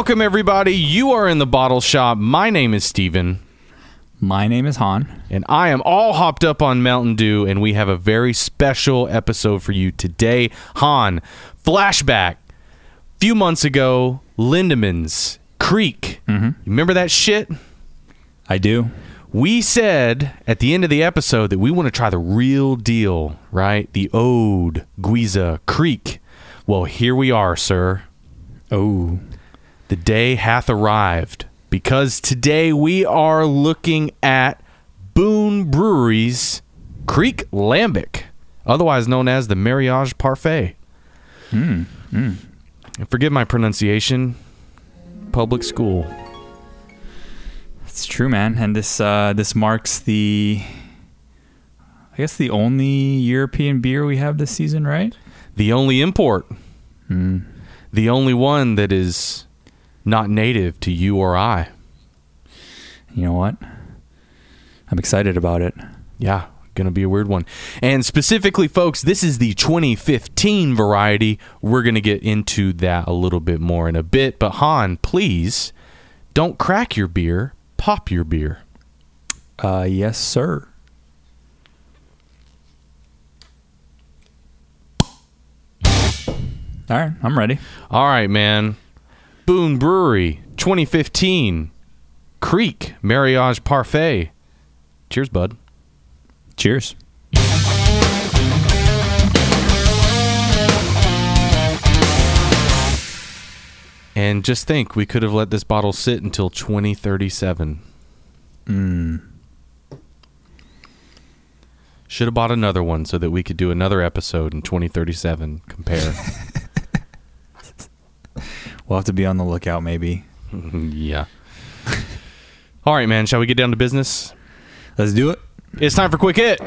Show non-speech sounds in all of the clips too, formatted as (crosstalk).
Welcome, everybody. You are in the bottle shop. My name is Steven, My name is Han. and I am all hopped up on Mountain Dew, and we have a very special episode for you today. Han, flashback. few months ago, Lindemans Kriek. Mm-hmm. You remember that shit? I do. We said at the end of the episode that we want to try the real deal, right? The Oude Geuze Kriek. Well, here we are, sir. Oh. The day hath arrived because today we are looking at Boon Brewery's Kriek Lambic, otherwise known as the Mariage Parfait. Hmm, hmm. And forgive my pronunciation, public school. It's true, man. And this uh, this marks the I guess the only European beer we have this season, right? The only import, hmm. the only one that is not native to you or I. You know what? I'm excited about it. Yeah, gonna be a weird one. And specifically, folks, this is the 2015 variety. We're gonna get into that a little bit more in a bit. But Han, please don't crack your beer, pop your beer. Uh, yes, sir. All right, I'm ready. All right, man. Boon Brewery 2015 Kriek Mariage Parfait. Cheers, bud. Cheers. And just think, we could have let this bottle sit until 2037. Mm. Should have bought another one so that we could do another episode in 2037. Compare. (laughs) We'll have to be on the lookout, maybe. (laughs) yeah. All right, man. Shall we get down to business? Let's do it. It's time for Quick Hit.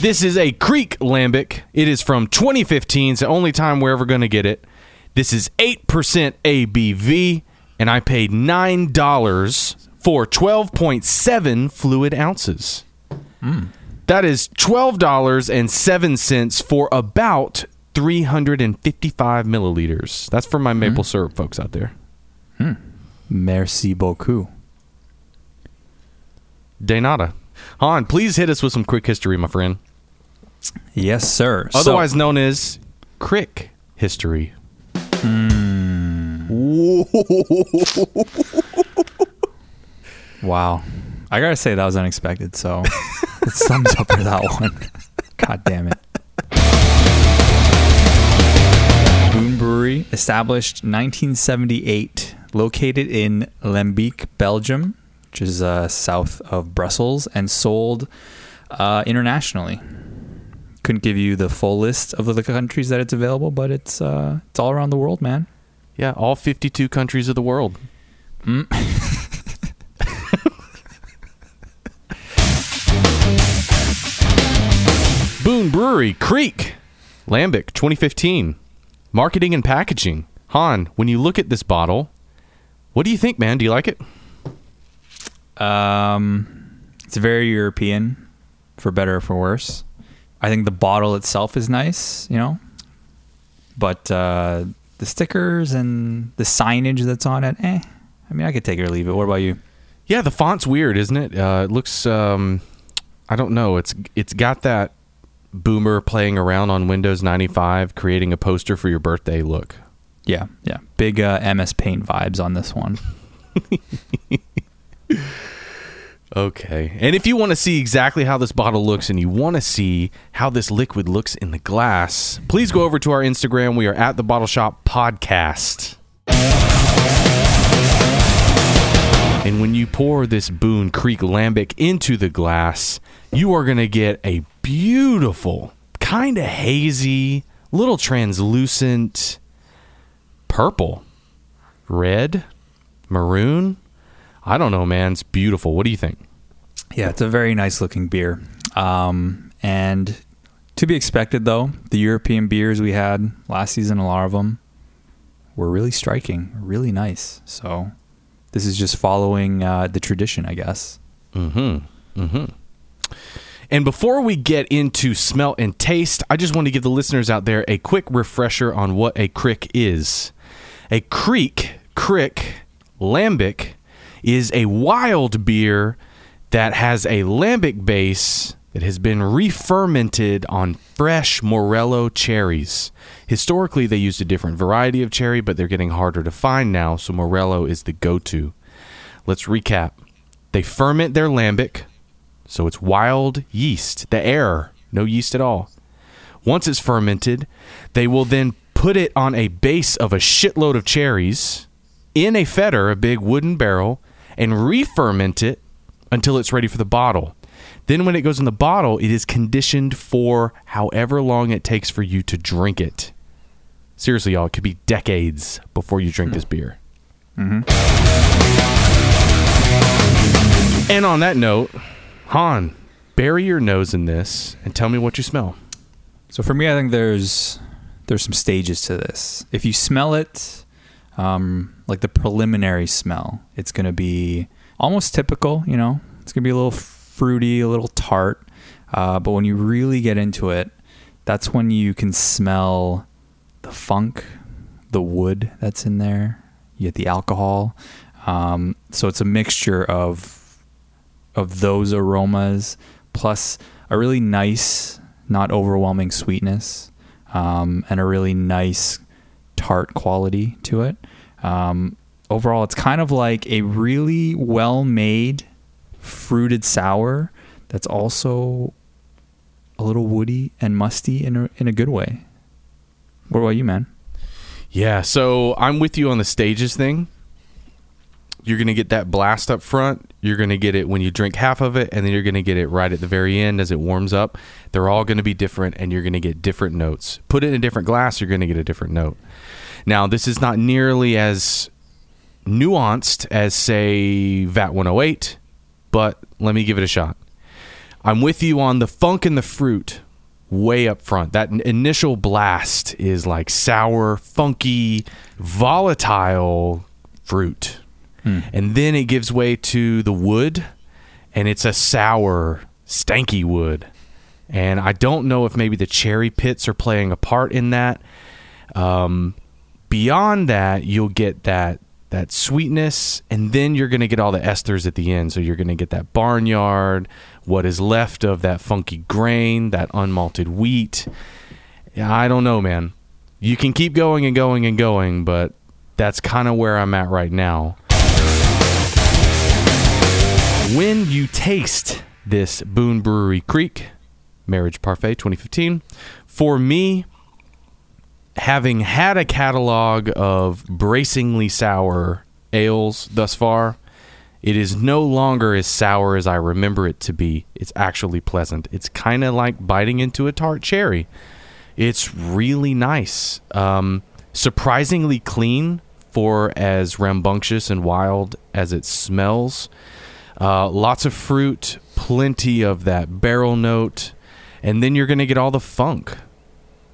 This is a Kriek Lambic. It is from 2015. It's the only time we're ever going to get it. This is 8% ABV, and I paid $9 for 12.7 fluid ounces. Hmm. That is $12.07 for about 355 milliliters. That's for my maple hmm. syrup folks out there. Hmm. Merci beaucoup. De nada. Han, please hit us with some quick history, my friend. Yes, sir. So- Otherwise known as Crick history. Hmm. (laughs) Wow. I gotta say that was unexpected, so (laughs) let's thumbs up for that one. God damn it. Brewery, established 1978, located in Lembeek, Belgium, which is uh, south of Brussels, and sold uh, internationally. Couldn't give you the full list of the countries that it's available, but it's uh, it's all around the world, man. Yeah, all 52 countries of the world. (laughs) Boon Brewery, Kriek, Lambic, 2015. Marketing and packaging. Han, when you look at this bottle, what do you think, man? Do you like it? Um, it's very European, for better or for worse. I think the bottle itself is nice, you know, but uh, the stickers and the signage that's on it, eh. I mean, I could take it or leave it. What about you? Yeah, the font's weird, isn't it? Uh, it looks, um, I don't know. It's it's got that boomer playing around on Windows 95, creating a poster for your birthday look. Yeah, yeah, big uh, MS Paint vibes on this one. (laughs) Okay. And if you want to see exactly how this bottle looks and you want to see how this liquid looks in the glass, please go over to our Instagram. We are at the Bottle Shop Podcast. And when you pour this Boon Kriek Lambic into the glass, you are going to get a beautiful, kind of hazy, little translucent purple, red, maroon. I don't know, man. It's beautiful. What do you think? Yeah, it's a very nice looking beer. Um, and to be expected, though, the European beers we had last season, a lot of them were really striking, really nice. So this is just following uh, the tradition, I guess. Mm-hmm. Mm-hmm. And before we get into smell and taste, I just want to give the listeners out there a quick refresher on what a crick is. A kriek, crick, lambic is a wild beer that has a lambic base that has been re-fermented on fresh Morello cherries. Historically, they used a different variety of cherry, but they're getting harder to find now, so Morello is the go-to. Let's recap. They ferment their lambic, so it's wild yeast, the air, no yeast at all. Once it's fermented, they will then put it on a base of a shitload of cherries in a foeder, a big wooden barrel, and re ferment it until it's ready for the bottle. Then, when it goes in the bottle, it is conditioned for however long it takes for you to drink it. Seriously, y'all, it could be decades before you drink this beer. And on that note, Han, bury your nose in this and tell me what you smell. So for me, I think there's there's some stages to this. If you smell it, um, like the preliminary smell, it's gonna be almost typical. You know, it's gonna be a little fruity, a little tart. Uh, but when you really get into it, that's when you can smell the funk, the wood that's in there. You get the alcohol. Um, so it's a mixture of of those aromas plus a really nice, not overwhelming sweetness, um, and a really nice tart quality to it. Um, overall, it's kind of like a really well made fruited sour that's also a little woody and musty in a, in a good way. What about you, man? Yeah, so I'm with you on the stages thing. You're going to get that blast up front. You're going to get it when you drink half of it, and then you're going to get it right at the very end as it warms up. They're all going to be different, and you're going to get different notes. Put it in a different glass, you're going to get a different note. Now, this is not nearly as nuanced as, say, VAT 108, but let me give it a shot. I'm with you on the funk and the fruit way up front. That initial blast is like sour, funky, volatile fruit. And then it gives way to the wood, and it's a sour, stanky wood. And I don't know if maybe the cherry pits are playing a part in that. Um, beyond that, you'll get that that sweetness, and then you're going to get all the esters at the end. So you're going to get that barnyard, what is left of that funky grain, that unmalted wheat. I don't know, man. You can keep going and going and going, but that's kind of where I'm at right now. When you taste this Boon Brewery Kriek Mariage Parfait 2015, for me, having had a catalog of bracingly sour ales thus far, it is no longer as sour as I remember it to be. It's actually pleasant. It's kind of like biting into a tart cherry. It's really nice. Um, surprisingly clean for as rambunctious and wild as it smells. Uh, lots of fruit, plenty of that barrel note, and then you're going to get all the funk.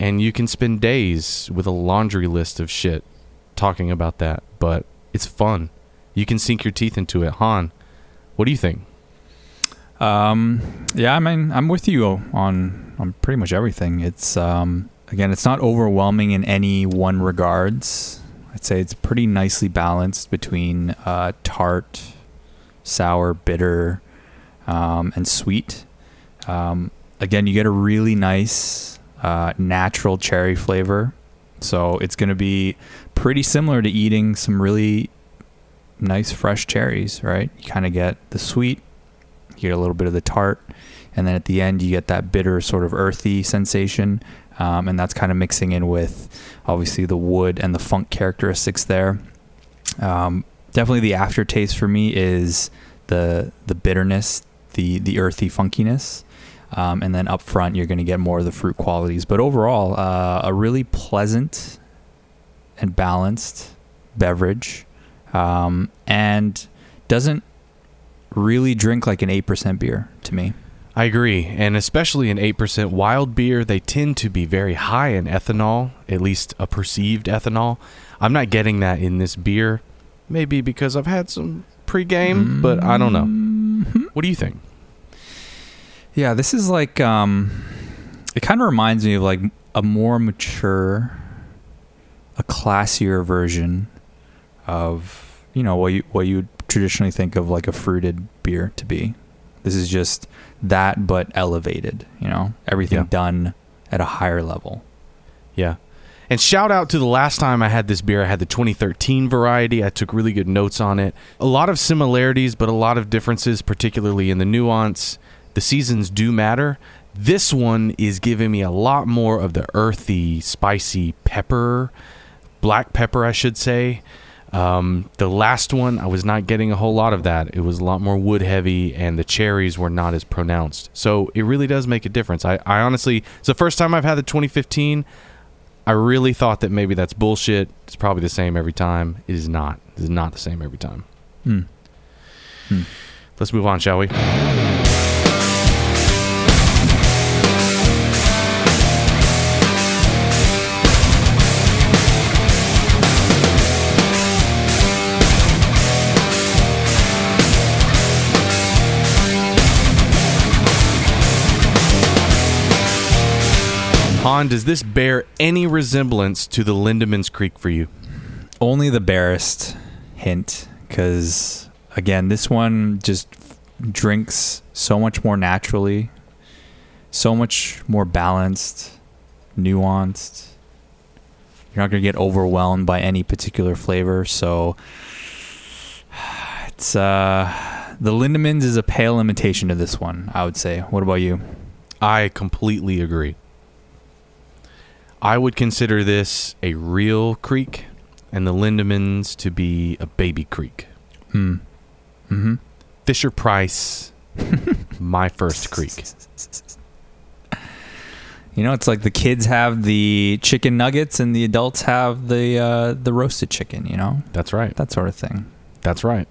And you can spend days with a laundry list of shit talking about that, but it's fun. You can sink your teeth into it. Han, what do you think? Um, yeah, I mean, I'm with you on on pretty much everything. It's um, again, it's not overwhelming in any one regards. I'd say it's pretty nicely balanced between uh, tart, sour, bitter, um, and sweet. Um, again, you get a really nice uh, natural cherry flavor, so it's going to be pretty similar to eating some really nice fresh cherries. Right? You kind of get the sweet, you get a little bit of the tart, and then at the end you get that bitter sort of earthy sensation, um, and that's kind of mixing in with obviously the wood and the funk characteristics there. Um, definitely the aftertaste for me is the the bitterness, the the earthy funkiness, um, and then up front you're going to get more of the fruit qualities. But overall, uh, a really pleasant and balanced beverage, um, and doesn't really drink like an eight percent beer to me. I agree, and especially an 8% wild beer, they tend to be very high in ethanol, at least a perceived ethanol. I'm not getting that in this beer, maybe because I've had some pregame, but I don't know. What do you think? Yeah, this is like um it kind of reminds me of like a more mature a classier version of you know what you what you traditionally think of like a fruited beer to be. This is just that but elevated, you know. Everything Yeah. done at a higher level. Yeah. And shout out to the last time I had this beer. I had the 2013 variety. I took really good notes on it. A lot of similarities, but a lot of differences, particularly in the nuance. The seasons do matter. This one is giving me a lot more of the earthy, spicy pepper, black pepper, I should say. Um, the last one, I was not getting a whole lot of that. It was a lot more wood heavy, and the cherries were not as pronounced. So it really does make a difference. I, I honestly, it's the first time I've had the 2015. I really thought that maybe that's bullshit. It's probably the same every time. It is not. It is not the same every time. Hmm. Hmm. Let's move on, shall we? Han, does this bear any resemblance to the Lindemans Kriek for you? Only the barest hint cuz again, this one just drinks so much more naturally, so much more balanced, nuanced. You're not going to get overwhelmed by any particular flavor, so (sighs) it's uh the Lindemans is a pale imitation of this one, I would say. What about you? I completely agree. I would consider this a real kriek and the Lindemans to be a baby kriek. Hmm. Mhm. Fisher Price, (laughs) my first kriek. You know, it's like the kids have the chicken nuggets and the adults have the uh, the roasted chicken. You know, That's right. that sort of thing. That's right.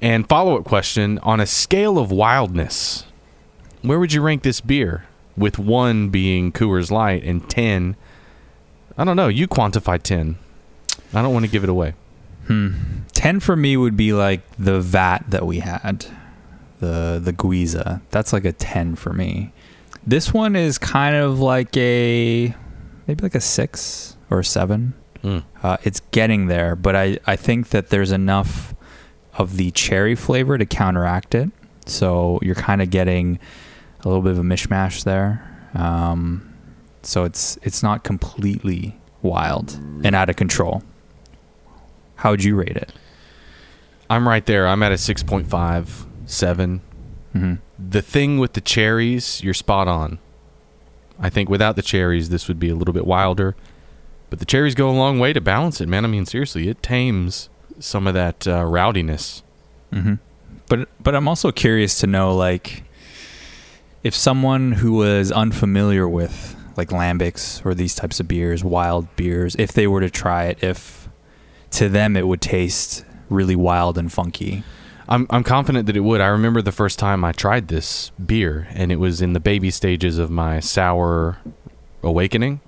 And follow up question on a scale of wildness, where would you rank this beer? With one being Coors Light and 10, I don't know. You quantify 10. I don't want to give it away. Hmm. Ten for me would be like the vat that we had, the the Geuze. That's like a ten for me. This one is kind of like a maybe like a six or a seven. Mm. Uh, it's getting there, but I, I think that there's enough of the cherry flavor to counteract it. So you're kind of getting a little bit of a mishmash there. Um, so it's it's not completely wild and out of control. How would you rate it? I'm right there. I'm at a 6.5, 7. hmm The thing with the cherries, you're spot on. I think without the cherries, this would be a little bit wilder. But the cherries go a long way to balance it, man. I mean, seriously, it tames some of that uh, rowdiness. hmm But but I'm also curious to know like if someone who was unfamiliar with like lambics or these types of beers, wild beers, if they were to try it, if to them it would taste really wild and funky. I'm I'm confident that it would. I remember the first time I tried this beer, and it was in the baby stages of my sour awakening.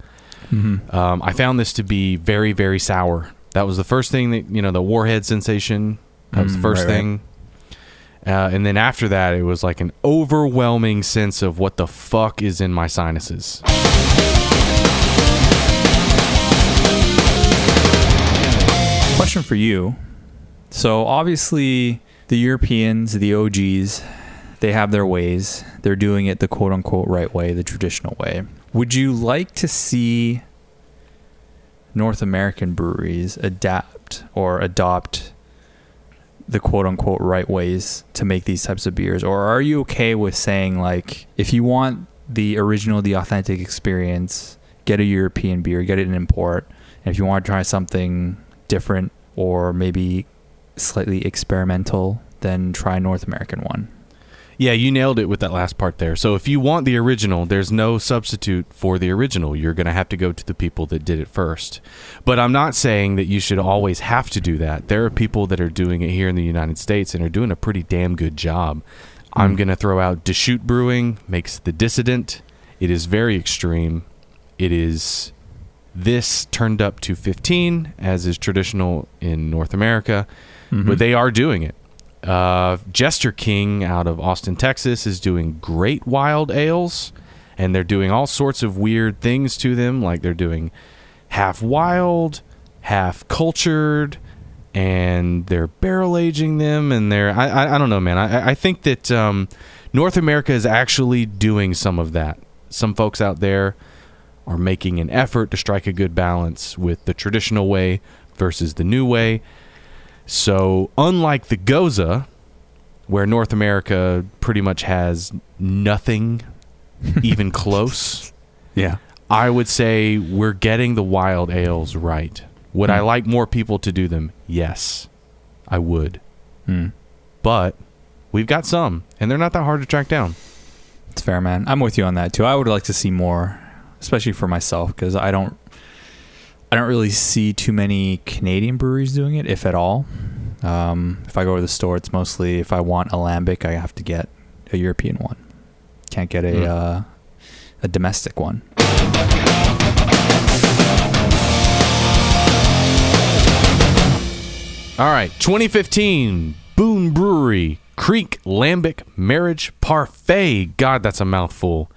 Mm-hmm. Um, I found this to be very very sour. That was the first thing that you know the warhead sensation. That was the Mm, first right, right. Uh, and then after that, it was like an overwhelming sense of what the fuck is in my sinuses. Question for you. So obviously the Europeans, the OGs, they have their ways. They're doing it the quote unquote right way, the traditional way. Would you like to see North American breweries adapt or adopt the quote unquote right ways to make these types of beers? Or are you okay with saying like if you want the original, the authentic experience, get a European beer, get it in import. And if you want to try something different or maybe slightly experimental, then try a North American one. Yeah, you nailed it with that last part there. So if you want the original, there's no substitute for the original. You're going to have to go to the people that did it first. But I'm not saying that you should always have to do that. There are people that are doing it here in the United States and are doing a pretty damn good job. I'm Mm. going to throw out Deschute Brewing makes the Dissident. It is very extreme. It is this turned up to 15 as is traditional in North America, Mm-hmm. but they are doing it. Uh, Jester King out of Austin, Texas, is doing great wild ales, and they're doing all sorts of weird things to them. Like they're doing half wild, half cultured, and they're barrel aging them. And they're I I, I don't know, man. I I think that um, North America is actually doing some of that. Some folks out there are making an effort to strike a good balance with the traditional way versus the new way. So, unlike the Goza, where North America pretty much has nothing (laughs) even close, Yeah. I would say we're getting the wild ales right. Would I Hmm. like more people to do them? Yes, I would. Hmm. But we've got some, and they're not that hard to track down. It's fair, man. I'm with you on that too. I would like to see more, especially for myself, because I don't, I don't really see too many Canadian breweries doing it, if at all. Um, if I go to the store, it's mostly if I want a lambic, I have to get a European one. Can't get a Hmm. uh, a domestic one. All right, 2015 Boon Brewery Kriek Lambic Mariage Parfait. God, that's a mouthful.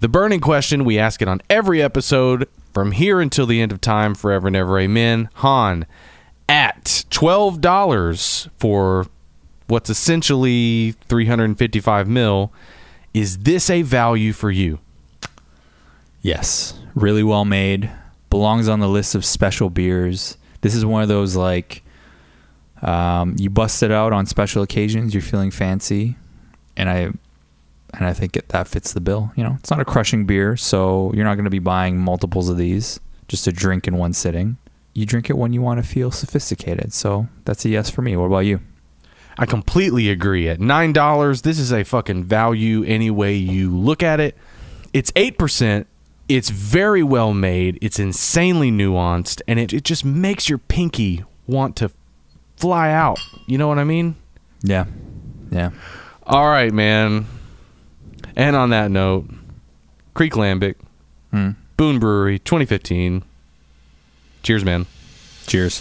The burning question, we ask it on every episode from here until the end of time, forever and ever. Amen. Han, at $12 for what's essentially 355 mil, is this a value for you? Yes, really well made. Belongs on the list of special beers. This is one of those like um, you bust it out on special occasions. You're feeling fancy, and I and I think it, that fits the bill. You know, it's not a crushing beer, so you're not going to be buying multiples of these just to drink in one sitting. You drink it when you want to feel sophisticated. So that's a yes for me. What about you? I completely agree. At nine dollars, this is a fucking value any way you look at it. It's eight percent. It's very well made. It's insanely nuanced, and it, it just makes your pinky want to fly out. You know what I mean? Yeah, yeah. All right, man. And on that note, Kriek Lambic, Hmm. Boon Brewery, 2015. Cheers, man. Cheers.